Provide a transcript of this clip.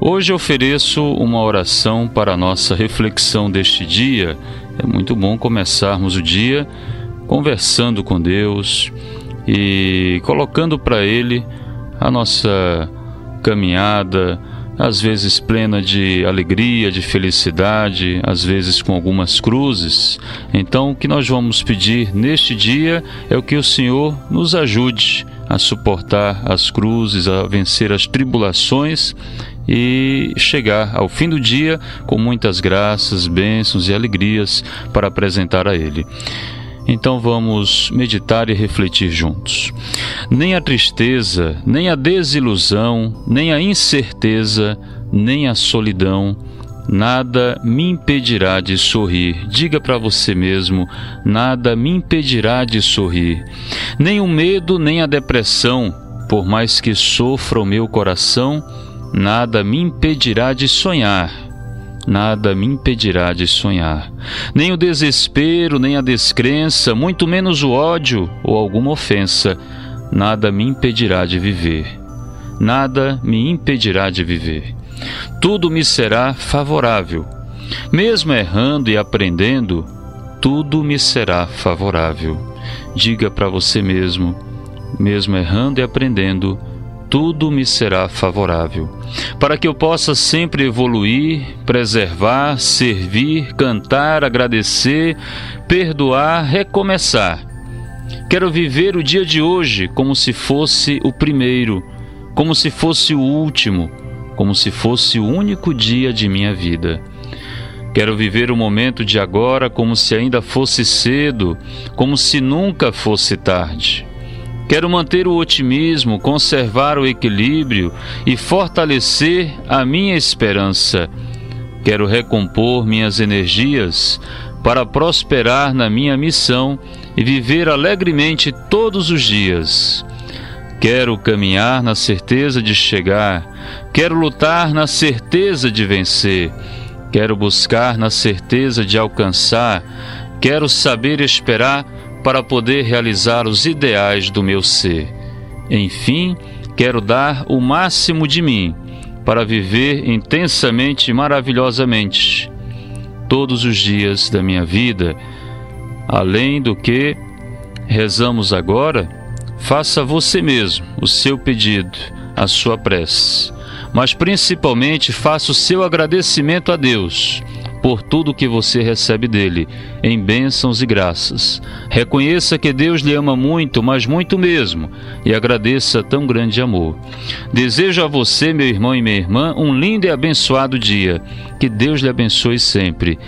Hoje ofereço uma oração para a nossa reflexão deste dia. É muito bom começarmos o dia conversando com Deus e colocando para Ele a nossa caminhada, às vezes plena de alegria, de felicidade, às vezes com algumas cruzes. Então, o que nós vamos pedir neste dia é o que o Senhor nos ajude a suportar as cruzes, a vencer as tribulações e chegar ao fim do dia com muitas graças, bênçãos e alegrias para apresentar a Ele. Então vamos meditar e refletir juntos. Nem a tristeza, nem a desilusão, nem a incerteza, nem a solidão, nada me impedirá de sorrir. Diga para você mesmo: nada me impedirá de sorrir. Nem o medo, nem a depressão, por mais que sofra o meu coração, nada me impedirá de sonhar nada me impedirá de sonhar. Nem o desespero, nem a descrença, muito menos o ódio ou alguma ofensa, nada me impedirá de viver. Nada me impedirá de viver. Tudo me será favorável. Mesmo errando e aprendendo, tudo me será favorável. Diga para você mesmo, mesmo errando e aprendendo, tudo me será favorável, para que eu possa sempre evoluir, preservar, servir, cantar, agradecer, perdoar, recomeçar. Quero viver o dia de hoje como se fosse o primeiro, como se fosse o último, como se fosse o único dia de minha vida. Quero viver o momento de agora como se ainda fosse cedo, como se nunca fosse tarde. Quero manter o otimismo, conservar o equilíbrio e fortalecer a minha esperança. Quero recompor minhas energias para prosperar na minha missão e viver alegremente todos os dias. Quero caminhar na certeza de chegar, quero lutar na certeza de vencer, quero buscar na certeza de alcançar, quero saber esperar para poder realizar os ideais do meu ser. Enfim, quero dar o máximo de mim para viver intensamente e maravilhosamente todos os dias da minha vida. Além do que rezamos agora, faça você mesmo o seu pedido, a sua prece, mas principalmente faça o seu agradecimento a Deus por tudo que você recebe dele, em bênçãos e graças. Reconheça que Deus lhe ama muito, mas muito mesmo, e agradeça tão grande amor. Desejo a você, meu irmão e minha irmã, um lindo e abençoado dia. Que Deus lhe abençoe sempre.